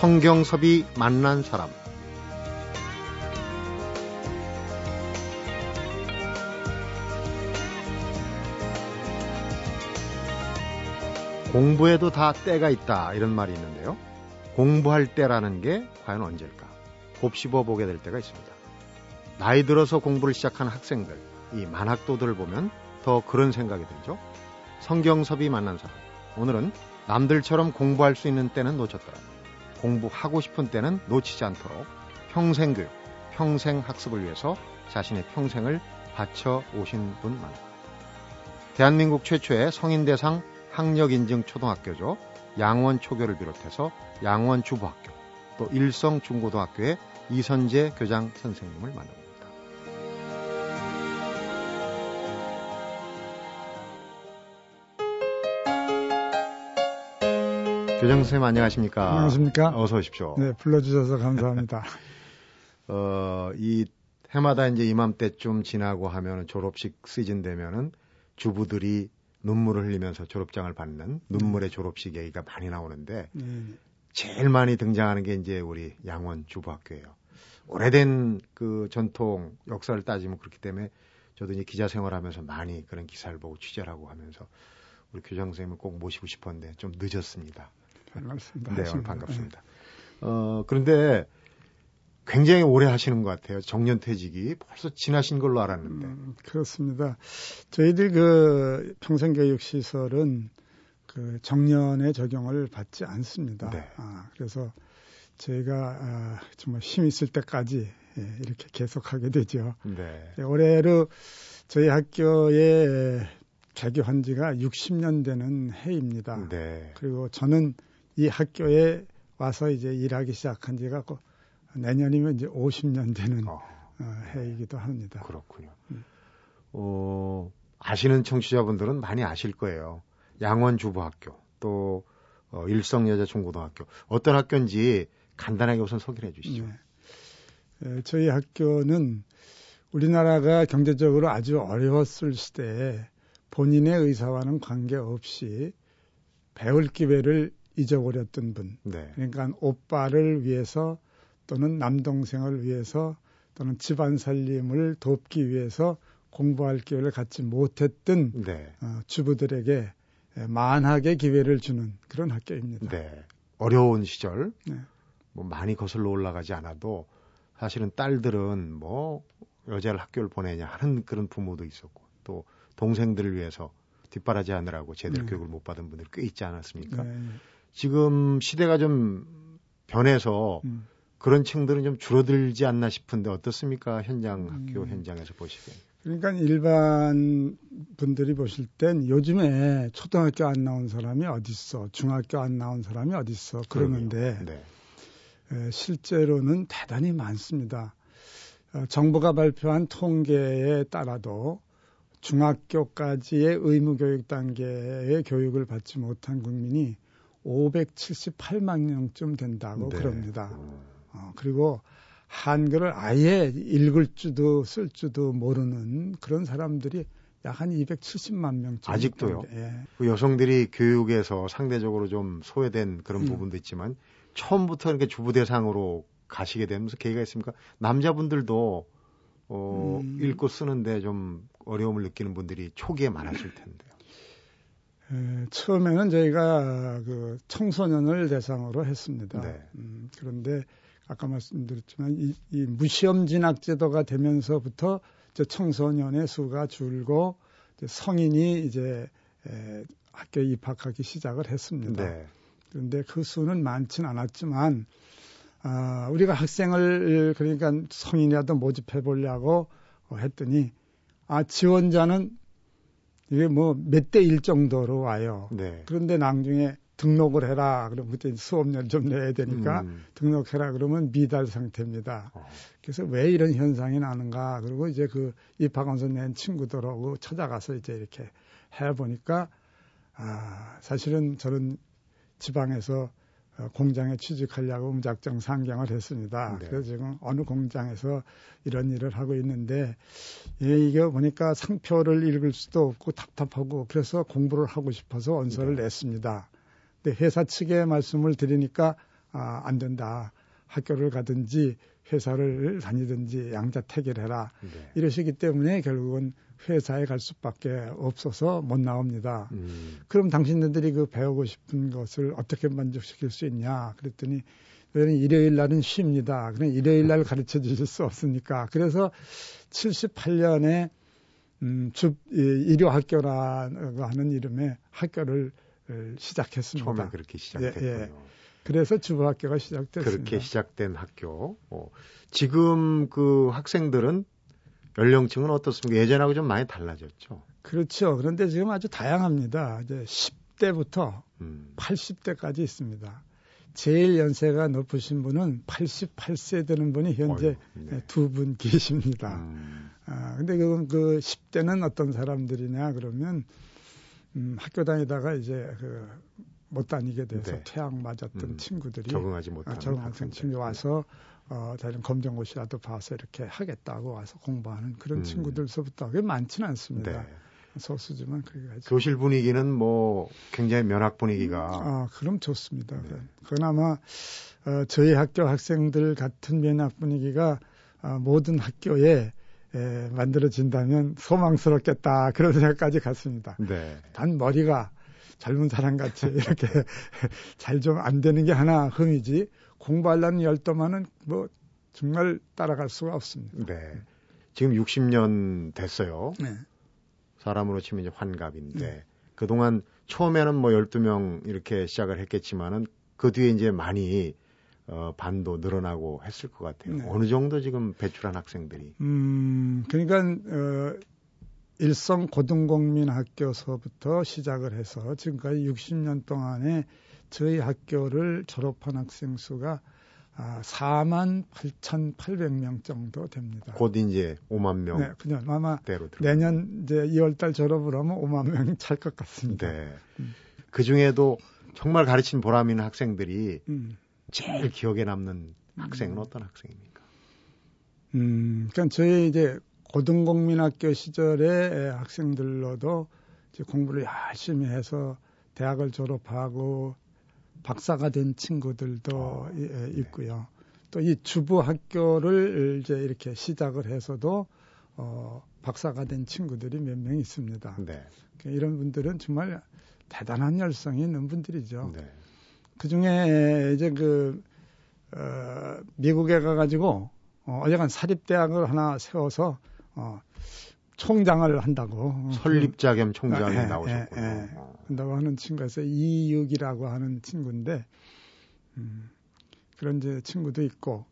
성경섭이 만난 사람 공부에도 다 때가 있다 이런 말이 있는데요. 공부할 때라는 게 과연 언제일까? 곱씹어 보게 될 때가 있습니다. 나이 들어서 공부를 시작한 학생들, 이 만학도들을 보면 더 그런 생각이 들죠. 성경섭이 만난 사람. 오늘은 남들처럼 공부할 수 있는 때는 놓쳤더라. 공부하고 싶은 때는 놓치지 않도록 평생교육, 평생학습을 위해서 자신의 평생을 바쳐 오신 분 만납니다. 대한민국 최초의 성인 대상 학력 인증 초등학교죠. 양원 초교를 비롯해서 양원 주부학교, 또 일성 중고등학교의 이선재 교장 선생님을 만납니다. 교장 선생님 안녕하십니까? 안녕하십니까? 어서 오십시오. 네, 불러주셔서 감사합니다. 어, 이 해마다 이제 이맘때쯤 지나고 하면 졸업식 시즌 되면은 주부들이 눈물을 흘리면서 졸업장을 받는 눈물의 졸업식 얘기가 많이 나오는데 네. 제일 많이 등장하는 게 이제 우리 양원 주부학교예요. 오래된 그 전통 역사를 따지면 그렇기 때문에 저도 이제 기자 생활하면서 많이 그런 기사를 보고 취재를 하고 하면서 우리 교장 선생님을 꼭 모시고 싶었는데 좀 늦었습니다. 반갑습니다. 네, 오늘 반갑습니다. 어, 그런데 굉장히 오래 하시는 것 같아요. 정년퇴직이 벌써 지나신 걸로 알았는데. 음, 그렇습니다. 저희들 그 평생교육시설은 그 정년의 적용을 받지 않습니다. 네. 아, 그래서 저희가 아, 정말 힘 있을 때까지 예, 이렇게 계속하게 되죠. 네. 예, 올해로 저희 학교에 개교한 지가 60년 되는 해입니다. 네. 그리고 저는 이 학교에 와서 이제 일하기 시작한 지가 내년이면 이제 50년 되는 어. 어, 해이기도 합니다. 그렇군요. 음. 어, 아시는 청취자분들은 많이 아실 거예요. 양원주부학교 또 어, 일성여자중고등학교 어떤 학교인지 간단하게 우선 소개를 해주시죠. 네. 에, 저희 학교는 우리나라가 경제적으로 아주 어려웠을 시대에 본인의 의사와는 관계없이 배울 기회를 잊어버렸던 분. 네. 그러니까 오빠를 위해서 또는 남동생을 위해서 또는 집안 살림을 돕기 위해서 공부할 기회를 갖지 못했던 네. 어, 주부들에게 만하게 기회를 주는 그런 학교입니다. 네. 어려운 시절 네. 뭐 많이 거슬러 올라가지 않아도 사실은 딸들은 뭐 여자를 학교를 보내냐 하는 그런 부모도 있었고 또 동생들을 위해서 뒷바라지 하느라고 제대로 네. 교육을 못 받은 분들이 꽤 있지 않았습니까? 네. 지금 시대가 좀 변해서 음. 그런 층들은 좀 줄어들지 않나 싶은데 어떻습니까? 현장 학교 음. 현장에서 보시기에. 그러니까 일반 분들이 보실 땐 요즘에 초등학교 안 나온 사람이 어딨어, 중학교 안 나온 사람이 어딨어 그러는데 네. 에, 실제로는 대단히 많습니다. 어, 정부가 발표한 통계에 따라도 중학교까지의 의무교육 단계의 교육을 받지 못한 국민이 578만 명쯤 된다고 네. 그럽니다. 어, 그리고 한글을 아예 읽을 줄도 쓸 줄도 모르는 그런 사람들이 약 한 270만 명쯤. 아직도요. 예. 그 여성들이 교육에서 상대적으로 좀 소외된 그런 음. 부분도 있지만 처음부터 이렇게 주부 대상으로 가시게 되면서 계기가 있습니까? 남자분들도 어, 음. 읽고 쓰는데 좀 어려움을 느끼는 분들이 초기에 많았을 텐데요. 에, 처음에는 저희가 그 청소년을 대상으로 했습니다. 네. 음, 그런데 아까 말씀드렸지만 이, 이 무시험 진학 제도가 되면서부터 이제 청소년의 수가 줄고 이제 성인이 이제 에, 학교에 입학하기 시작을 했습니다. 네. 그런데 그 수는 많지는 않았지만 아, 우리가 학생을 그러니까 성인이라도 모집해 보려고 했더니 아 지원자는 이게 뭐 몇 대 일 정도로 와요. 네. 그런데 나중에 등록을 해라. 그럼 그때 수업료를 좀 내야 되니까 음. 등록해라. 그러면 미달 상태입니다. 어. 그래서 왜 이런 현상이 나는가. 그리고 이제 그 입학원서 낸 친구들하고 찾아가서 이제 이렇게 해 보니까 아, 사실은 저는 지방에서 어, 공장에 취직하려고 무작정 상경을 했습니다. 네. 그래서 지금 어느 공장에서 이런 일을 하고 있는데 예, 이게 보니까 상표를 읽을 수도 없고 답답하고 그래서 공부를 하고 싶어서 원서를 네. 냈습니다. 근데 회사 측에 말씀을 드리니까 아, 안 된다. 학교를 가든지 회사를 다니든지 양자택일 해라. 네. 이러시기 때문에 결국은 회사에 갈 수밖에 없어서 못 나옵니다. 음. 그럼 당신들이 그 배우고 싶은 것을 어떻게 만족시킬 수 있냐? 그랬더니 너희는 일요일 날은 쉽니다. 그냥 일요일 날 가르쳐 주실 수 없으니까. 그래서 78년에 음, 주 일요 학교라고 하는 이름의 학교를 시작했습니다. 처음에 그렇게 시작됐군요. 예, 예. 그래서 주부학교가 시작됐습니다. 그렇게 시작된 학교. 어, 지금 그 학생들은 연령층은 어떻습니까? 예전하고 좀 많이 달라졌죠. 그렇죠. 그런데 지금 아주 다양합니다. 이제 10대부터 음. 80대까지 있습니다. 제일 연세가 높으신 분은 88세 되는 분이 현재 네. 두분 계십니다. 음. 아, 근데 그건 그 10대는 어떤 사람들이냐 그러면 음, 학교 다니다가 이제 그 못 다니게 돼서 네. 퇴학 맞았던 음, 친구들이 적응하지 못한 아, 적응하는 친구 와서 어, 다른 검정고시라도 봐서 이렇게 하겠다고 와서 공부하는 그런 음. 친구들서부터 그게 많지는 않습니다. 네. 소수지만 그게 교실 분위기는 뭐 굉장히 면학 분위기가 아 그럼 좋습니다. 네. 그나마 어, 저희 학교 학생들 같은 면학 분위기가 어, 모든 학교에 에, 만들어진다면 소망스럽겠다 그런 생각까지 갔습니다. 네. 단 머리가 젊은 사람 같이 이렇게 잘 좀 안 되는 게 하나 흠이지 공부하려는 열도만은 뭐 정말 따라갈 수가 없습니다. 네. 지금 60년 됐어요. 네. 사람으로 치면 이제 환갑인데 네. 그동안 처음에는 뭐 12명 이렇게 시작을 했겠지만은 그 뒤에 이제 많이 어, 반도 늘어나고 했을 것 같아요. 네. 어느 정도 지금 배출한 학생들이? 음, 그러니까 어, 일성 고등공민학교서부터 시작을 해서 지금까지 60년 동안에 저희 학교를 졸업한 학생 수가 아, 4만 8,800명 정도 됩니다. 곧 이제 5만 명. 네, 그냥 아마 내년 이제 2월 달 졸업을 하면 5만 명이 찰것 같습니다. 네. 음. 그 중에도 정말 가르친 보람 있는 학생들이 음. 제일 기억에 남는 학생은 음. 어떤 학생입니까? 음, 그러니까 저희 이제 고등공민학교 시절의 학생들로도 이제 공부를 열심히 해서 대학을 졸업하고 박사가 된 친구들도 어, 예, 있고요. 또 이 주부 학교를 이제 이렇게 시작을 해서도 어, 박사가 된 친구들이 몇 명 있습니다. 네. 그러니까 이런 분들은 정말 대단한 열성이 있는 분들이죠. 네. 그 중에 이제 그, 어, 미국에 가가지고, 어, 어제간 사립대학을 하나 세워서, 어, 총장을 한다고. 설립자 겸 총장이 아, 예, 나오셨군요. 예, 예. 한다고 하는 친구에서 이육이라고 하는 친구인데, 음, 그런 이제 친구도 있고,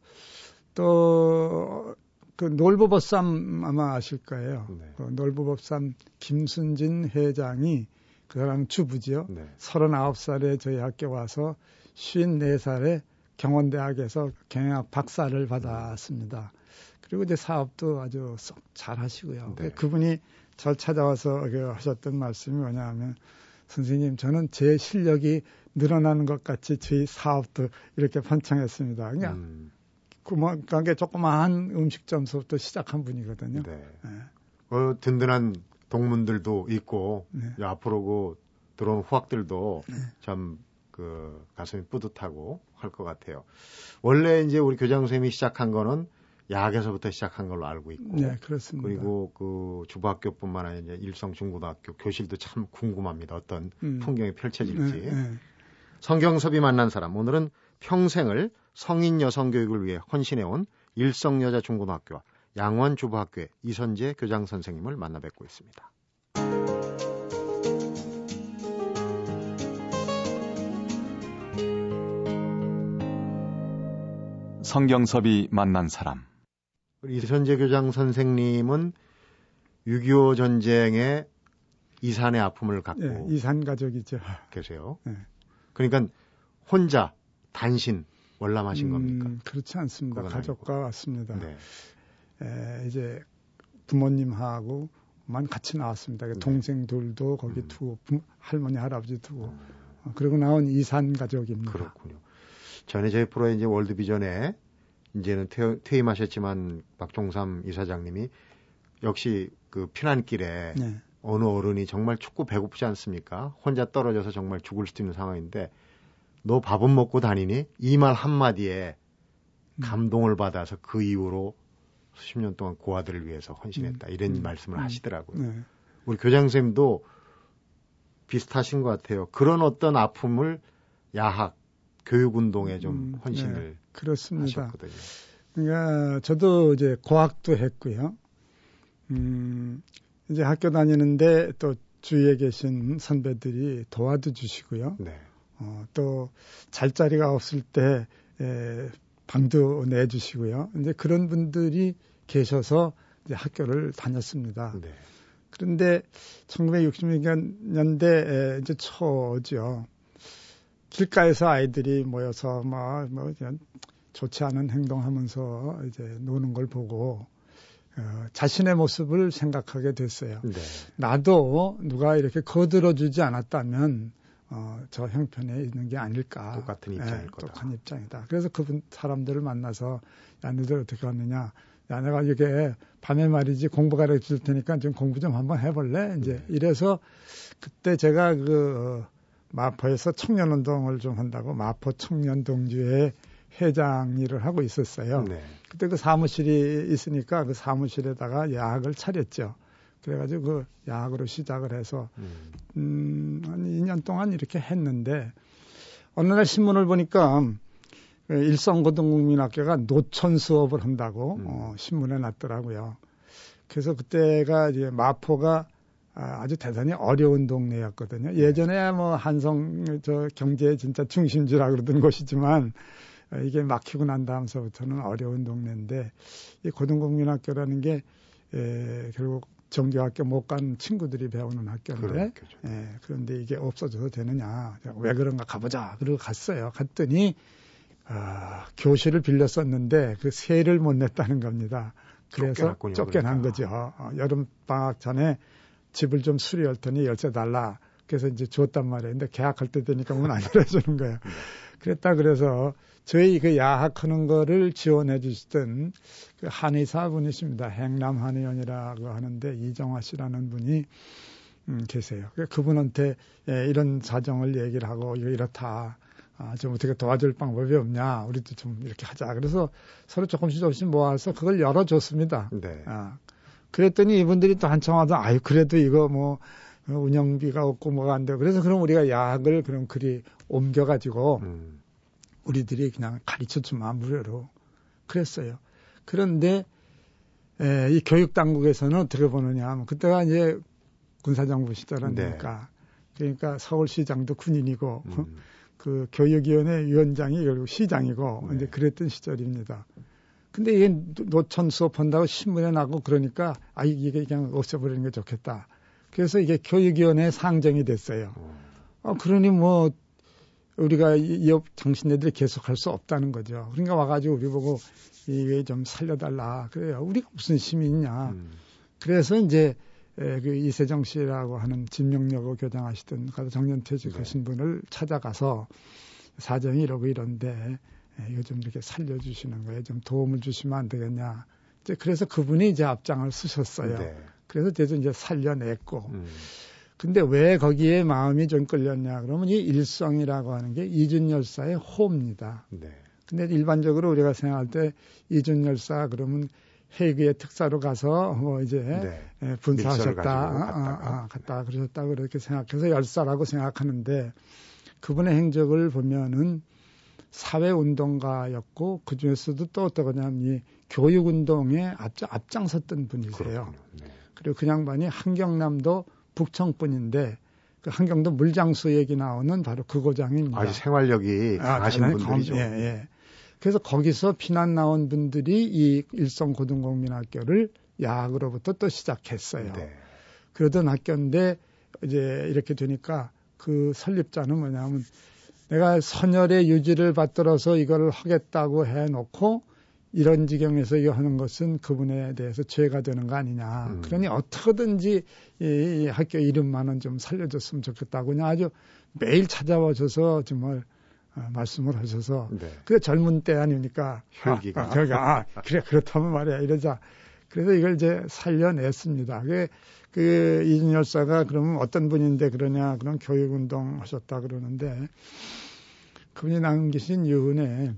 또, 그 놀부법삼 아마 아실 거예요. 네. 그 놀부법삼 김순진 회장이 그 사람 주부지요. 네. 39살에 저희 학교 와서 54살에 경원대학에서 경영학 박사를 받았습니다. 그리고 이제 사업도 아주 잘 하시고요. 네. 그분이 절 찾아와서 그 하셨던 말씀이 뭐냐면 선생님 저는 제 실력이 늘어나는 것 같이 저희 사업도 이렇게 번창했습니다. 그냥 음. 구멍 가게 조그마한 음식점서부터 시작한 분이거든요. 네. 네. 어, 든든한 동문들도 있고 네. 앞으로 그 들어온 후학들도 네. 참그 가슴이 뿌듯하고 할 것 같아요. 원래 이제 우리 교장 선생님이 시작한 거는 야학에서부터 시작한 걸로 알고 있고. 네, 그렇습니다. 그리고 그 주부학교뿐만 아니라 일성 중고등학교 교실도 참 궁금합니다. 어떤 음. 풍경이 펼쳐질지. 네, 네. 성경섭이 만난 사람 오늘은 평생을 성인 여성 교육을 위해 헌신해 온 일성 여자 중고등학교와 양원 주부학교의 이선재 교장 선생님을 만나 뵙고 있습니다. 성경섭이 만난 사람 이선재 교장 선생님은 6.25 전쟁의 이산의 아픔을 갖고 네, 이산 가족이죠. 계세요. 네. 그러니까 혼자 단신 월남하신 음, 겁니까? 그렇지 않습니다. 가족과 아니고. 왔습니다. 네. 에, 이제 부모님하고만 같이 나왔습니다. 네. 동생들도 거기 음. 두고 부, 할머니 할아버지 두고 음. 어, 그리고 나온 이산 가족입니다. 그렇군요. 전에 저희 프로에 이제 월드비전에 이제는 퇴, 임하셨지만 박종삼 이사장님이 역시 그 피난길에 네. 어느 어른이 정말 춥고 배고프지 않습니까? 혼자 떨어져서 정말 죽을 수도 있는 상황인데 너 밥은 먹고 다니니? 이 말 한마디에 음. 감동을 받아서 그 이후로 수십 년 동안 고아들을 위해서 헌신했다. 음. 이런 음. 말씀을 음. 하시더라고요. 네. 우리 교장 선생님도 비슷하신 것 같아요. 그런 어떤 아픔을 야학, 교육운동에 좀 음, 헌신을 네, 그렇습니다. 하셨거든요. 그러니까 저도 이제 고학도 했고요. 음, 이제 학교 다니는데 또 주위에 계신 선배들이 도와도 주시고요. 네. 어, 또 잘자리가 없을 때 에, 방도 내주시고요. 이제 그런 분들이 계셔서 이제 학교를 다녔습니다. 네. 그런데 1960년대 이제 초죠. 길가에서 아이들이 모여서 뭐, 뭐 그냥 좋지 않은 행동하면서 이제 노는 걸 보고 어, 자신의 모습을 생각하게 됐어요. 네. 나도 누가 이렇게 거들어주지 않았다면 어, 저 형편에 있는 게 아닐까. 똑같은 입장일 네, 거다. 똑같은 입장이다. 그래서 그분 사람들을 만나서 야 너희들 어떻게 하느냐. 야 내가 이게 밤에 말이지 공부 가르쳐 줄 테니까 좀 공부 좀 한번 해볼래. 이제 네. 이래서 그때 제가 그 마포에서 청년운동을 좀 한다고 마포 청년동주회 회장 일을 하고 있었어요. 네. 그때 그 사무실이 있으니까 그 사무실에다가 야학을 차렸죠. 그래가지고 그 야학으로 시작을 해서 음, 음한 2년 동안 이렇게 했는데 어느 날 신문을 보니까 그 일성고등국민학교가 노천 수업을 한다고 음. 어, 신문에 났더라고요. 그래서 그때가 이제 마포가 아, 아주 대단히 어려운 동네였거든요. 예전에 뭐 한성 저 경제 진짜 중심지라 그러던 곳이지만 이게 막히고 난 다음서부터는 어려운 동네인데 이 고등국민학교라는 게 에, 결국 정규학교 못 간 친구들이 배우는 학교인데 예, 그런데 이게 없어져도 되느냐 왜 그런가 가보자 그러고 갔어요 갔더니 아, 교실을 빌렸었는데 그 세를 못 냈다는 겁니다 그래서 쫓겨난 그러니까. 거죠 어, 여름 방학 전에 집을 좀 수리했더니 열쇠 달라. 그래서 이제 줬단 말이에요. 근데 계약할 때 되니까 문 안 열어주는 거예요. 네. 그랬다 그래서 저희 그 야학하는 거를 지원해 주시던 그 한의사 분이십니다. 행남 한의원이라고 하는데 이정화 씨라는 분이 음, 계세요. 그 그분한테 예, 이런 사정을 얘기를 하고 이거 이렇다. 아, 좀 어떻게 도와줄 방법이 없냐. 우리도 좀 이렇게 하자. 그래서 서로 조금씩 조금씩 모아서 그걸 열어줬습니다. 네. 아, 그랬더니 이분들이 또 한참 하다 아유 그래도 이거 뭐 운영비가 없고 뭐가 안 돼요. 그래서 그럼 우리가 약을 그럼 그리 옮겨가지고 음. 우리들이 그냥 가르쳐 주면 무료로 그랬어요. 그런데 에, 이 교육 당국에서는 어떻게 보느냐 하면 그때가 이제 군사정부 시절이니까 네. 그러니까 서울시장도 군인이고 음. 그 교육위원회 위원장이 결국 시장이고 네. 이제 그랬던 시절입니다. 근데 이게 노천 수업한다고 신문에 나고 그러니까 아 이게 그냥 없애버리는 게 좋겠다. 그래서 이게 교육위원회 상정이 됐어요. 어, 그러니 뭐 우리가 이업 정신애들이 계속 할 수 없다는 거죠. 그러니까 와가지고 우리 보고 이게 좀 살려달라. 그래요. 우리가 무슨 시민이냐. 음. 그래서 이제 에, 그 이세정 씨라고 하는 진명여고 교장하시던 가서 정년퇴직하신 네. 분을 찾아가서 사정이 이러고 이런데 예, 이거 좀 이렇게 살려주시는 거예요. 좀 도움을 주시면 안 되겠냐. 이제 그래서 그분이 이제 앞장을 쓰셨어요. 네. 그래서 대도 이제 살려냈고. 음. 근데 왜 거기에 마음이 좀 끌렸냐 그러면 이 일성이라고 하는 게 이준열사의 호입니다. 네. 근데 일반적으로 우리가 생각할 때 이준열사 그러면 해그의 특사로 가서 뭐 이제 네. 예, 분사하셨다, 아, 아, 아, 갔다 그러셨다 그렇게 생각해서 열사라고 생각하는데 그분의 행적을 보면은 사회 운동가였고 그 중에서도 또 어떠냐면 이 교육 운동에 앞장, 앞장섰던 분이세요. 네. 그리고 그 양반이 한경남도 북청분인데 그 한경도 물장수 얘기 나오는 바로 그 고장입니다. 아주 생활력이 아, 강하신 아, 분들이죠. 예, 예. 그래서 거기서 피난 나온 분들이 이 일성 고등공민학교를 야학으로부터 또 시작했어요. 네. 그러던 학교인데 이제 이렇게 되니까 그 설립자는 뭐냐면 내가 선열의 유지를 받들어서 이걸 하겠다고 해놓고 이런 지경에서 이거 하는 것은 그분에 대해서 죄가 되는 거 아니냐. 음. 그러니 어떻게든지 이 학교 이름만은 좀 살려줬으면 좋겠다고 그냥 아주 매일 찾아와셔서 정말 어, 말씀을 하셔서 네. 그게 젊은 때 아닙니까? 혈기가. 아, 아, 아, 그래 그렇다면 말이야 이러자. 그래서 이걸 이제 살려냈습니다. 그게 그 이준 열사가 그러면 어떤 분인데 그러냐 그런 교육운동 하셨다 그러는데 그분이 남기신 유언에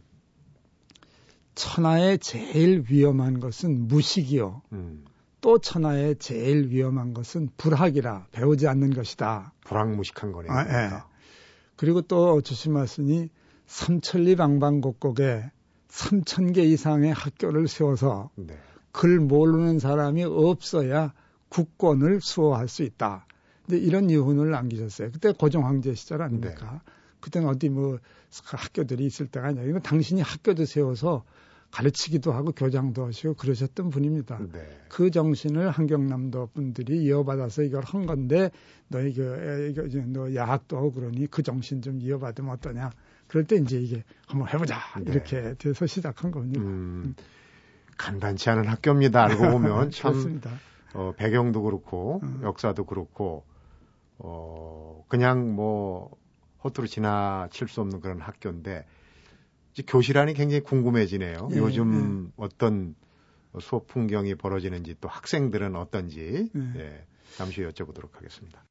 천하의 제일 위험한 것은 무식이요. 음. 또 천하의 제일 위험한 것은 불학이라 배우지 않는 것이다. 불학무식한 거네요. 아, 예. 그리고 또 주심하시니 삼천리 방방곡곡에 삼천 개 이상의 학교를 세워서 네. 글 모르는 사람이 없어야 국권을 수호할 수 있다. 근데 이런 유언을 남기셨어요. 그때 고종 황제 시절 아닙니까? 네. 그때는 어디 뭐 학교들이 있을 때가 아니라 이건 당신이 학교도 세워서 가르치기도 하고 교장도 하시고 그러셨던 분입니다. 네. 그 정신을 한경남도 분들이 이어받아서 이걸 한 건데 너 이거 이거 너 야학도 하고 그러니 그 정신 좀 이어받으면 어떠냐. 그럴 때 이제 이게 한번 해보자 네. 이렇게 돼서 시작한 겁니다. 음, 간단치 않은 학교입니다. 알고 보면 참 어, 배경도 그렇고 음. 역사도 그렇고 어, 그냥 뭐 허투루 지나칠 수 없는 그런 학교인데 이제 교실 안이 굉장히 궁금해지네요. 예, 요즘 예. 어떤 수업 풍경이 벌어지는지 또 학생들은 어떤지 예. 예, 잠시 여쭤보도록 하겠습니다.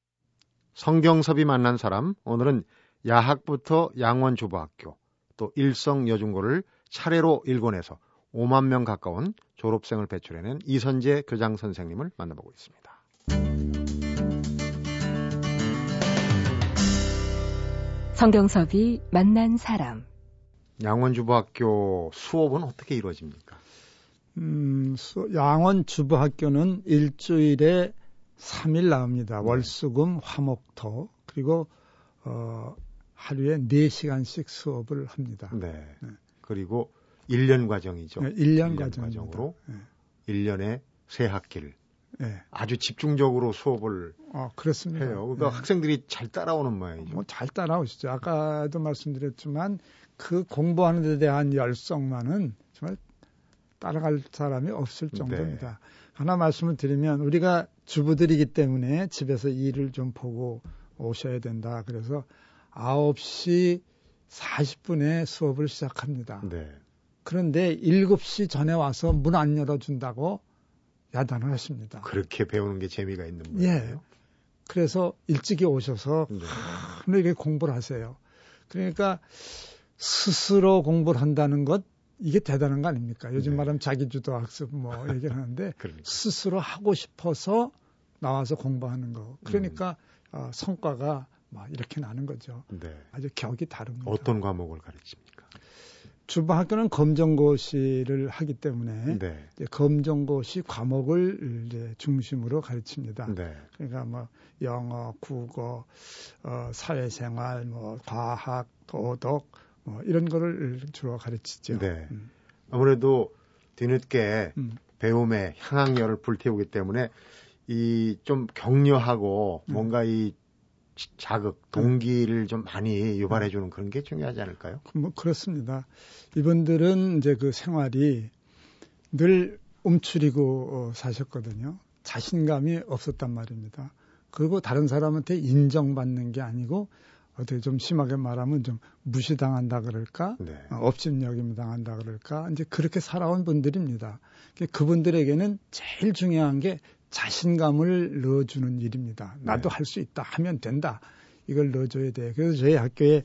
성경섭이 만난 사람 오늘은 야학부터 양원주부학교 또 일성여중고를 차례로 일궈내서 5만 명 가까운 졸업생을 배출해낸 이선재 교장 선생님을 만나보고 있습니다. 성경섭이 만난 사람 양원주부학교 수업은 어떻게 이루어집니까? 음, 양원주부학교는 일주일에 3일 나옵니다. 네. 월수금, 화목토 그리고 어, 하루에 4시간씩 수업을 합니다. 네. 네. 그리고 1년 과정이죠. 네, 1년, 1년 과정으로 네. 1년에 세 학기를 네. 아주 집중적으로 수업을 어, 그렇습니다. 해요. 그러니까 네. 학생들이 잘 따라오는 모양이죠. 뭐 잘 따라오시죠. 아까도 말씀드렸지만 그 공부하는 데 대한 열성만은 정말 따라갈 사람이 없을 정도입니다. 네. 하나 말씀을 드리면 우리가 주부들이기 때문에 집에서 일을 좀 보고 오셔야 된다. 그래서 9시 40분에 수업을 시작합니다. 네. 그런데 7시 전에 와서 문 안 열어준다고 야단을 하십니다. 그렇게 배우는 게 재미가 있는 거예요. 예. 그래서 일찍이 오셔서 네. 이렇게 공부를 하세요. 그러니까 스스로 공부를 한다는 것 이게 대단한 거 아닙니까? 요즘 네. 말하면 자기주도 학습 뭐 얘기를 하는데 그러니까. 스스로 하고 싶어서 나와서 공부하는 거. 그러니까 음. 어, 성과가 막 이렇게 나는 거죠. 네. 아주 격이 다릅니다. 어떤 과목을 가르칩니까? 주부학교는 검정고시를 하기 때문에 네. 검정고시 과목을 이제 중심으로 가르칩니다. 네. 그러니까 뭐 영어, 국어, 어, 사회생활, 뭐 과학, 도덕, 뭐 이런 거를 주로 가르치죠. 네. 음. 아무래도 뒤늦게 음. 배움의 향학열을 불태우기 때문에 이 좀 격려하고 음. 뭔가 이 자극, 동기를 좀 많이 유발해 주는 그런 게 중요하지 않을까요? 뭐 그렇습니다. 이분들은 이제 그 생활이 늘 움츠리고 어, 사셨거든요. 자신감이 없었단 말입니다. 그리고 다른 사람한테 인정받는 게 아니고 어떻게 좀 심하게 말하면 좀 무시당한다 그럴까, 네. 어, 업신여김 당한다 그럴까, 이제 그렇게 살아온 분들입니다. 그분들에게는 제일 중요한 게 자신감을 넣어주는 일입니다. 나도 네. 할수 있다 하면 된다. 이걸 넣어줘야 돼. 그래서 저희 학교에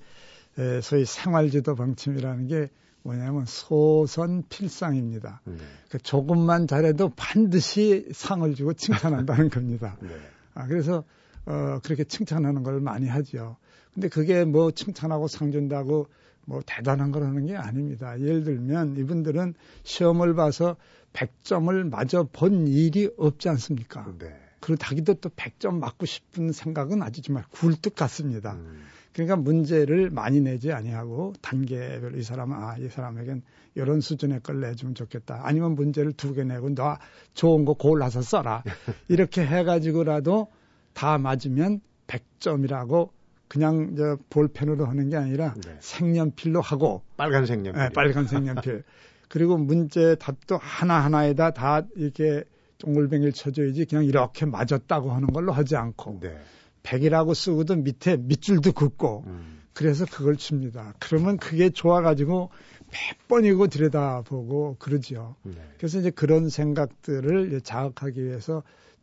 에, 소위 생활지도 방침이라는 게 뭐냐면 소선 필상입니다. 네. 그 조금만 잘해도 반드시 상을 주고 칭찬한다는 겁니다. 네. 아, 그래서 어, 그렇게 칭찬하는 걸 많이 하죠. 근데 그게 뭐 칭찬하고 상 준다고 뭐 대단한 걸 하는 게 아닙니다. 예를 들면 이분들은 시험을 봐서 100점을 맞아 본 일이 없지 않습니까? 네. 그리고 자기도 또 100점 맞고 싶은 생각은 아주 정말 굴뚝 같습니다. 음. 그러니까 문제를 많이 내지 아니하고 단계별로 이 사람은 아, 이 사람에겐 이런 수준의 걸 내주면 좋겠다. 아니면 문제를 두 개 내고 너 좋은 거 골라서 써라. 이렇게 해가지고라도 다 맞으면 100점이라고 그냥 저 볼펜으로 하는 게 아니라 네. 색연필로 하고 빨간 색연필. 네, 빨간 색연필. 그리고 문제 답도 하나하나에다 다 이렇게 동글뱅이를 쳐줘야지 그냥 이렇게 맞았다고 하는 걸로 하지 않고 네. 100이라고 쓰고도 밑에 밑줄도 긋고 음. 그래서 그걸 칩니다. 그러면 그게 좋아가지고 몇 번이고 들여다보고 그러죠. 네. 그래서 이제 그런 생각들을 자극하기 위해서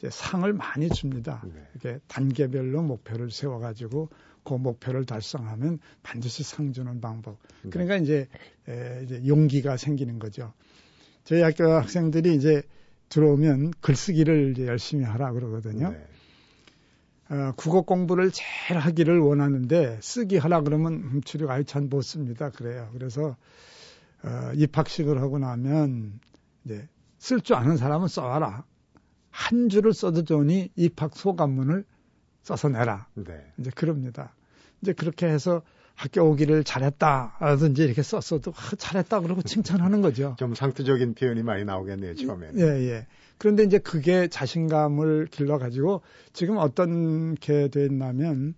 상을 많이 줍니다. 네. 이렇게 단계별로 목표를 세워가지고 그 목표를 달성하면 반드시 상 주는 방법. 네. 그러니까 이제, 에, 이제 용기가 생기는 거죠. 저희 학교 학생들이 이제 들어오면 글쓰기를 이제 열심히 하라 그러거든요. 네. 어, 국어 공부를 제일 하기를 원하는데 쓰기 하라 그러면 훔치려 아예 잘못 씁니다. 그래요. 그래서 어, 입학식을 하고 나면 이제 쓸 줄 아는 사람은 써와라. 한 줄을 써도 좋으니 입학 소감문을 써서 내라. 네. 이제 그럽니다. 이제 그렇게 해서 학교 오기를 잘했다라든지 이렇게 썼어도 아, 잘했다 그러고 칭찬하는 거죠. 좀 상투적인 표현이 많이 나오겠네요, 처음에는. 예, 예. 그런데 이제 그게 자신감을 길러가지고 지금 어떤 게 됐냐면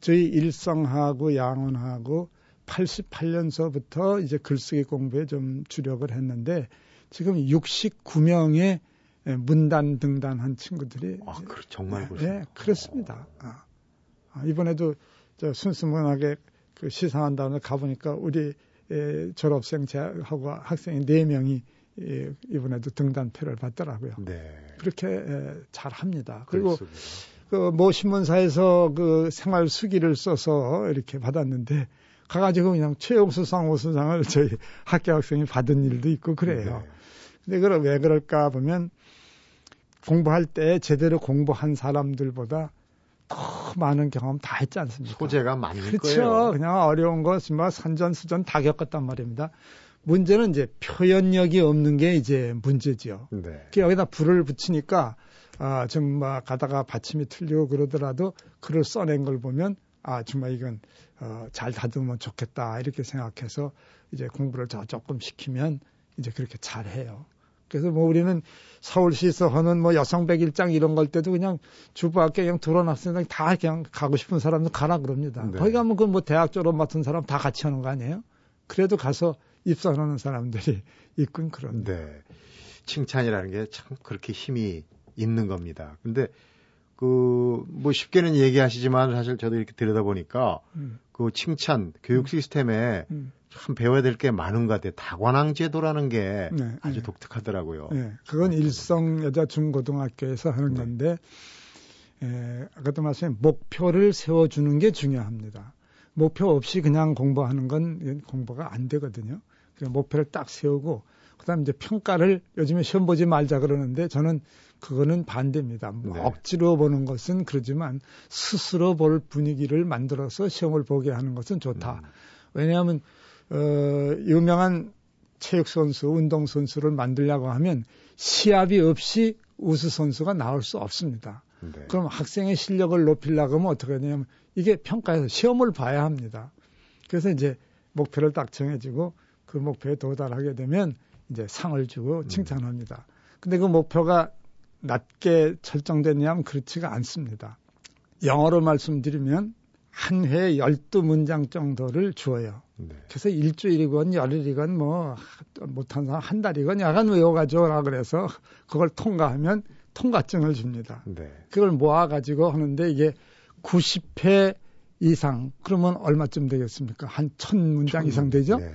저희 일성하고 양원하고 88년서부터 이제 글쓰기 공부에 좀 주력을 했는데 지금 69명의 문단 등단한 친구들이 아, 그 정말 예, 그렇습니다. 예, 그렇습니다. 아, 아, 이번에도 저 순수문학에 그 시상한 다음에 가보니까 우리 에, 졸업생 하고 학생이 4명이 예, 이번에도 등단표를 받더라고요. 네. 그렇게 에, 잘 합니다. 그리고 그모 신문사에서 그 생활 수기를 써서 이렇게 받았는데 가가지고 그냥 최용수상 우수상을 저희 학교 학생이 받은 일도 있고 그래요. 네. 근데 그걸 왜 그럴까 보면 공부할 때 제대로 공부한 사람들보다 더 많은 경험 다 했지 않습니까? 소재가 많을 그렇죠. 거예요. 그냥 어려운 거 정말 산전수전 다 겪었단 말입니다. 문제는 이제 표현력이 없는 게 이제 문제지요. 네. 여기다 불을 붙이니까 아, 정말 가다가 받침이 틀리고 그러더라도 글을 써낸 걸 보면 아, 정말 이건 어, 잘 다듬으면 좋겠다 이렇게 생각해서 이제 공부를 더 조금 시키면 이제 그렇게 잘 해요. 그래서 뭐 우리는 서울시에서 하는 뭐 여성 백일장 이런 걸 때도 그냥 주부학교 그냥 들어놨으니까 다 그냥 가고 싶은 사람들 가라 그럽니다. 네. 거기 가면 그 뭐 대학 졸업 맡은 사람 다 같이 하는 거 아니에요? 그래도 가서 입선하는 사람들이 있군 그런데. 네. 칭찬이라는 게 참 그렇게 힘이 있는 겁니다. 근데 그 뭐 쉽게는 얘기하시지만 사실 저도 이렇게 들여다보니까 음. 그 칭찬 교육 음. 시스템에 음. 참 배워야 될 게 많은 것 같아요. 다관왕 제도라는 게 네, 아주 네. 독특하더라고요. 네, 그건 일성 여자 중고등학교에서 하는 네. 건데 에, 아까도 말씀에 목표를 세워주는 게 중요합니다. 목표 없이 그냥 공부하는 건 공부가 안 되거든요. 그 목표를 딱 세우고 그다음 이제 평가를 요즘에 시험 보지 말자 그러는데 저는 그거는 반대입니다. 뭐 네. 억지로 보는 것은 그러지만 스스로 볼 분위기를 만들어서 시험을 보게 하는 것은 좋다. 음. 왜냐하면 어, 유명한 체육 선수, 운동 선수를 만들려고 하면 시합이 없이 우수 선수가 나올 수 없습니다. 네. 그럼 학생의 실력을 높이려고 하면 어떻게 되냐면 이게 평가에서 시험을 봐야 합니다. 그래서 이제 목표를 딱 정해지고 그 목표에 도달하게 되면 이제 상을 주고 음. 칭찬합니다. 근데 그 목표가 낮게 설정되냐면 그렇지가 않습니다. 영어로 말씀드리면 한 회에 12문장 정도를 주어요. 네. 그래서 일주일이건 열흘이건 뭐 못한 사람 한 달이건 약간 외워가지고라 그래서 그걸 통과하면 통과증을 줍니다. 네. 그걸 모아가지고 하는데 이게 90회 이상 그러면 얼마쯤 되겠습니까? 한 천 문장 이상 되죠? 네.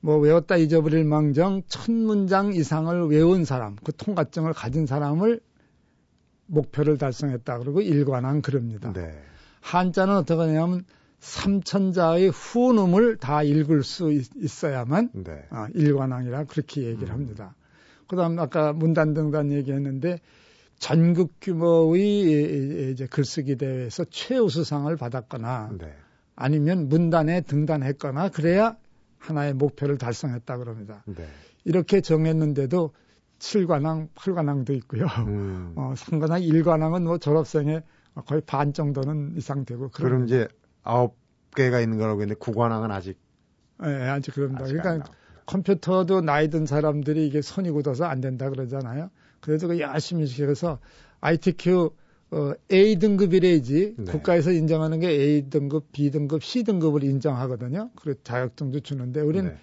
뭐 외웠다 잊어버릴 망정 천 문장 이상을 외운 사람, 그 통과증을 가진 사람을 목표를 달성했다 그러고 일관한 그럽니다. 네. 한자는 어떻게 하냐면 삼천자의 후음을 다 읽을 수 있, 어야만 네. 아, 일관왕이라 그렇게 얘기를 음. 합니다. 그다음 아까 문단등단 얘기했는데 전국 규모의 이제 글쓰기 대회에서 최우수상을 받았거나 네. 아니면 문단에 등단했거나 그래야 하나의 목표를 달성했다 그럽니다. 네. 이렇게 정했는데도 7관왕, 8관왕도 있고요. 음. 어, 3관왕, 1관왕은 뭐 졸업생의 거의 반 정도는 이상 되고 그럼 이제 아홉 개가 있는 거라고 했는데 구관왕은 아직 예, 네, 아직 그럽니다. 아직 그러니까 컴퓨터도 나이 든 사람들이 이게 손이 굳어서 안 된다 그러잖아요. 그래도 그 열심히 시켜서 ITQ 어, A 등급이래야지 네. 국가에서 인정하는 게 A 등급, B 등급, C 등급을 인정하거든요. 그리고 자격증도 주는데 우리는 네.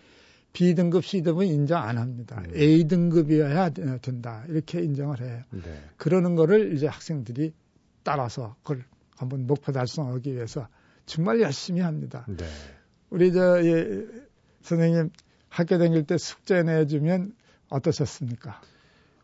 B 등급, C 등급은 인정 안 합니다. 음. A 등급이어야 된다. 이렇게 인정을 해요. 네. 그러는 거를 이제 학생들이 따라서 그걸 한번 목표 달성하기 위해서 정말 열심히 합니다. 네. 우리 저 예, 선생님 학교 다닐 때 숙제 내주면 어떠셨습니까?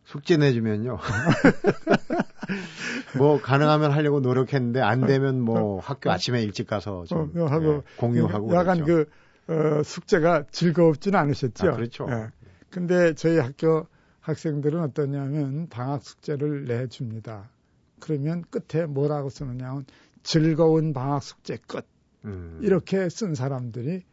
숙제 내주면요. 뭐 가능하면 하려고 노력했는데 안 되면 뭐 어, 학교 아침에 일찍 가서 좀 어, 하고 예, 공유하고 약간 그랬죠. 그 어, 숙제가 즐겁지는 않으셨죠. 아, 그렇죠. 예. 근데 저희 학교 학생들은 어떠냐면 방학 숙제를 내줍니다. 그러면 끝에 뭐라고 쓰느냐면 즐거운 방학 숙제 끝. 음. 이렇게 쓴 사람들이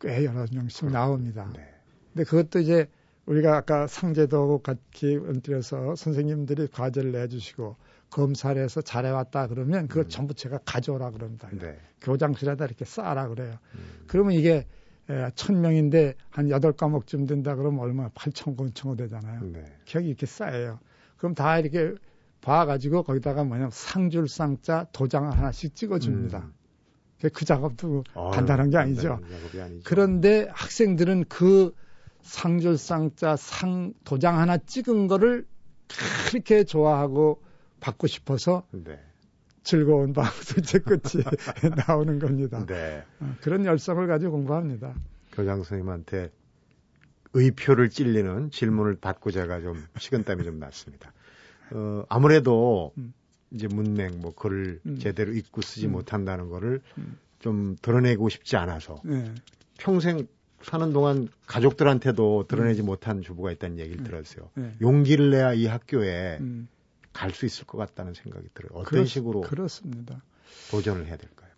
꽤 여러 명씩 나옵니다. 네. 근데 그것도 이제 우리가 아까 상제도 같이 얹들여서 선생님들이 과제를 내주시고 검사를 해서 잘해왔다 그러면 그걸 음. 전부 제가 가져오라 그럽니다. 네. 교장실에다 이렇게 쌓아라 그래요. 음. 그러면 이게 천 명인데 한 여덟 과목쯤 된다 그러면 얼마나 8천 권 청어되잖아요. 네. 기억이 이렇게 쌓여요. 그럼 다 이렇게 봐가지고 거기다가 뭐냐면 상줄 쌍자 도장 하나씩 찍어줍니다. 음. 그 작업도 어, 간단한 게 아니죠. 아니죠. 그런데 학생들은 그 상줄 쌍자 상 도장 하나 찍은 거를 그렇게 좋아하고 받고 싶어서 네. 즐거운 방송제 끝이 나오는 겁니다. 네. 어, 그런 열성을 가지고 공부합니다. 교장 선생님한테 의표를 찔리는 질문을 받고 제가 좀 식은땀이 좀 났습니다. 어, 아무래도 음. 이제 문맹 뭐 글을 음. 제대로 읽고 쓰지 음. 못한다는 거를 음. 좀 드러내고 싶지 않아서 네. 평생 사는 동안 가족들한테도 드러내지 음. 못한 주부가 있다는 얘기를 음. 들었어요. 네. 용기를 내야 이 학교에 갈 수 있을 것 같다는 생각이 들어요. 어떤 그렇, 식으로 그렇습니다. 도전을 해야 될까요?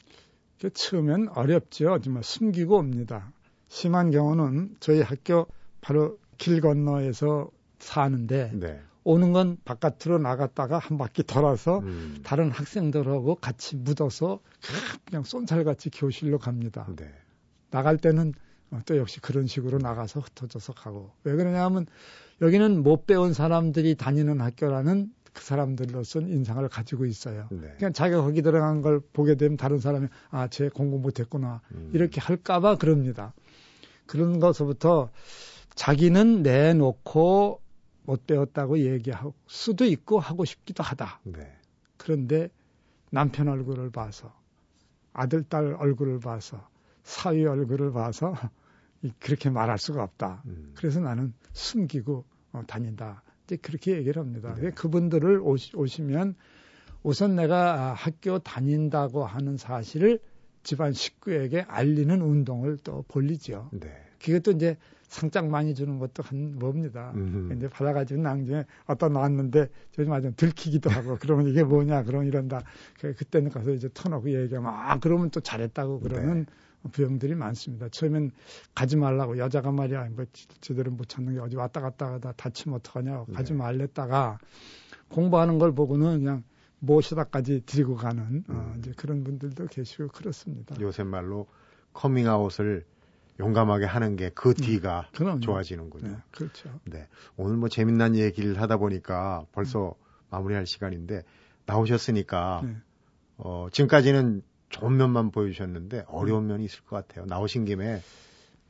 처음엔 어렵죠. 하지만 숨기고 옵니다. 심한 경우는 저희 학교 바로 길 건너에서 사는데 네. 오는 건 바깥으로 나갔다가 한 바퀴 돌아서 음. 다른 학생들하고 같이 묻어서 그냥 쏜살같이 교실로 갑니다. 네. 나갈 때는 또 역시 그런 식으로 나가서 흩어져서 가고 왜 그러냐면 여기는 못 배운 사람들이 다니는 학교라는 그 사람들로서는 인상을 가지고 있어요. 네. 그냥 자기가 거기 들어간 걸 보게 되면 다른 사람이 아, 쟤 공부 못했구나 음. 이렇게 할까봐 그럽니다. 그런 것부터 자기는 내놓고 못 배웠다고 얘기할 수도 있고 하고 싶기도 하다. 네. 그런데 남편 얼굴을 봐서 아들 딸 얼굴을 봐서 사위 얼굴을 봐서 그렇게 말할 수가 없다. 음. 그래서 나는 숨기고 어, 다닌다. 이제 그렇게 얘기를 합니다. 네. 그분들을 오시, 오시면 우선 내가 학교 다닌다고 하는 사실을 집안 식구에게 알리는 운동을 또 벌리죠. 네. 그것도 이제 상장 많이 주는 것도 한 뭡니다. 음흠. 이제 받아가지고 나중에 어떤 나왔는데 저좀 아주 들키기도 하고 그러면 이게 뭐냐 그러면 이런다. 그, 그때는 가서 이제 터놓고 얘기하면 아 그러면 또 잘했다고 그러는 네. 부형들이 많습니다. 처음엔 가지 말라고 여자가 말이야 뭐 제대로 못 찾는 게 어디 왔다 갔다 하다 다치면 어떡하냐 네. 가지 말랬다가 공부하는 걸 보고는 그냥 모시다까지 데리고 가는 어, 음. 어, 이제 그런 분들도 계시고 그렇습니다. 요새 말로 커밍아웃을 용감하게 하는 게 그 음, 뒤가 음, 좋아지는군요. 네, 그렇죠. 네. 오늘 뭐 재밌는 얘기를 하다 보니까 벌써 음. 마무리할 시간인데 나오셨으니까 네. 어, 지금까지는 좋은 면만 보여주셨는데 어려운 면이 있을 것 같아요. 나오신 김에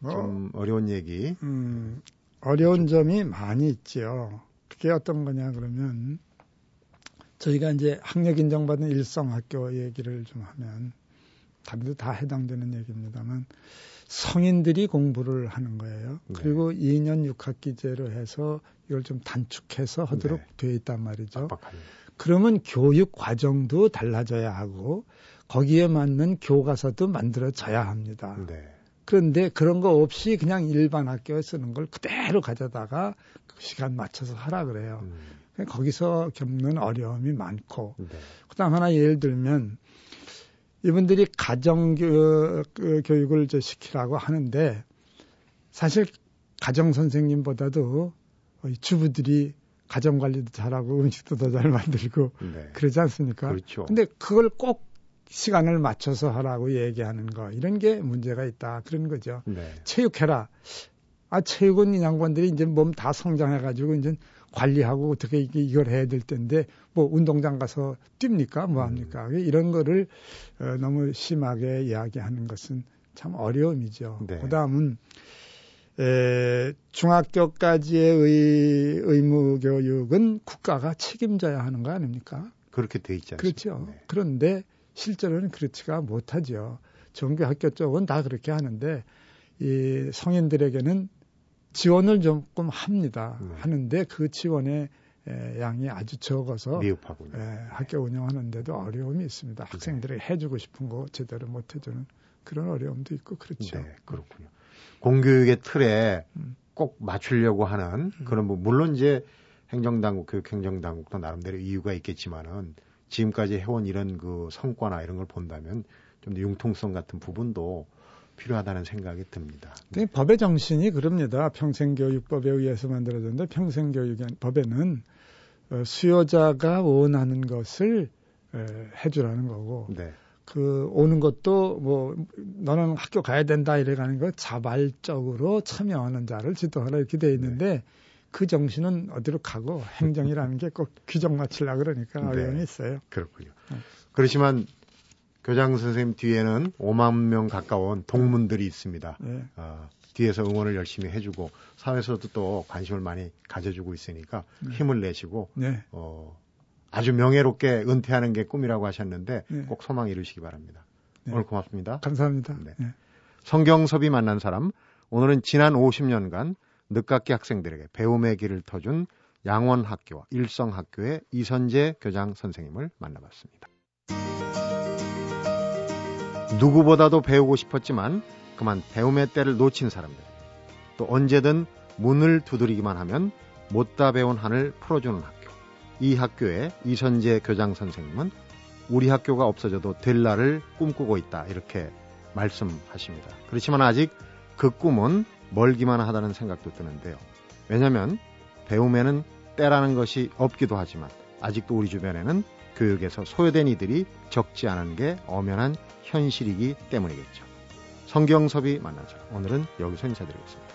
뭐, 좀 어려운 얘기. 음, 어려운 점이 많이 있죠. 그게 어떤 거냐 그러면 저희가 이제 학력 인정받은 일성학교 얘기를 좀 하면 다들 다 해당되는 얘기입니다만 성인들이 공부를 하는 거예요. 네. 그리고 2년 6학기제로 해서 이걸 좀 단축해서 하도록 네. 되어 있단 말이죠. 빡빡하네. 그러면 교육 과정도 달라져야 하고 거기에 맞는 교과서도 만들어져야 합니다. 네. 그런데 그런 거 없이 그냥 일반 학교에 쓰는 걸 그대로 가져다가 그 시간 맞춰서 하라 그래요. 음. 거기서 겪는 어려움이 많고 네. 그다음 하나 예를 들면 이분들이 가정 그, 교육을 이제 시키라고 하는데 사실 가정 선생님보다도 주부들이 가정 관리도 잘하고 음식도 더 잘 만들고 네. 그러지 않습니까? 그렇죠. 근데 그걸 꼭 시간을 맞춰서 하라고 얘기하는 거 이런 게 문제가 있다 그런 거죠. 네. 체육해라. 아 체육은 이 양반들이 이제 몸 다 성장해가지고 이제 관리하고 어떻게 이걸 해야 될 텐데 뭐 운동장 가서 뜁니까 뭐 합니까 음. 이런 거를 어, 너무 심하게 이야기하는 것은 참 어려움이죠. 네. 그다음은 에, 중학교까지의 의, 의무 교육은 국가가 책임져야 하는 거 아닙니까? 그렇게 돼 있지 않습니까? 그렇죠. 네. 그런데 실제로는 그렇지가 못하죠. 종교학교 쪽은 다 그렇게 하는데 이 성인들에게는 지원을 조금 합니다. 네. 하는데 그 지원의 에, 양이 아주 적어서 미흡하군요. 에, 학교 운영하는데도 어려움이 있습니다. 네. 학생들에게 해주고 싶은 거 제대로 못 해주는 그런 어려움도 있고 그렇죠. 네, 그렇군요. 공교육의 틀에 음. 꼭 맞추려고 하는 음. 그런 뭐 물론 이제 행정당국, 교육행정당국도 나름대로 이유가 있겠지만은 지금까지 해온 이런 그 성과나 이런 걸 본다면 좀더 융통성 같은 부분도 필요하다는 생각이 듭니다. 네. 법의 정신이 그럽니다. 평생교육법에 의해서 만들어졌는데 평생교육법에는 어, 수요자가 원하는 것을 해주라는 거고 네. 그 오는 것도 뭐 너는 학교 가야 된다 이래 가는 거 자발적으로 참여하는 자를 지도하라 이렇게 돼 있는데 네. 그 정신은 어디로 가고 행정이라는 게 꼭 규정 맞추려 그러니까 네. 어려움이 있어요. 그렇군요. 네. 그렇지만 교장 선생님 뒤에는 5만 명 가까운 동문들이 있습니다. 네. 어, 뒤에서 응원을 열심히 해주고 사회에서도 또 관심을 많이 가져주고 있으니까 네. 힘을 내시고 네. 어, 아주 명예롭게 은퇴하는 게 꿈이라고 하셨는데 네. 꼭 소망 이루시기 바랍니다. 네. 오늘 고맙습니다. 감사합니다. 네. 네. 성경섭이 만난 사람 오늘은 지난 50년간 늦깎이 학생들에게 배움의 길을 터준 양원학교와 일성학교의 이선재 교장 선생님을 만나봤습니다. 누구보다도 배우고 싶었지만 그만 배움의 때를 놓친 사람들 또 언제든 문을 두드리기만 하면 못다 배운 한을 풀어주는 학교 이 학교의 이선재 교장 선생님은 우리 학교가 없어져도 될 날을 꿈꾸고 있다. 이렇게 말씀하십니다. 그렇지만 아직 그 꿈은 멀기만 하다는 생각도 드는데요. 왜냐하면 배움에는 때라는 것이 없기도 하지만 아직도 우리 주변에는 교육에서 소외된 이들이 적지 않은 게 엄연한 현실이기 때문이겠죠. 성경섭이 만나죠. 오늘은 여기서 인사드리겠습니다.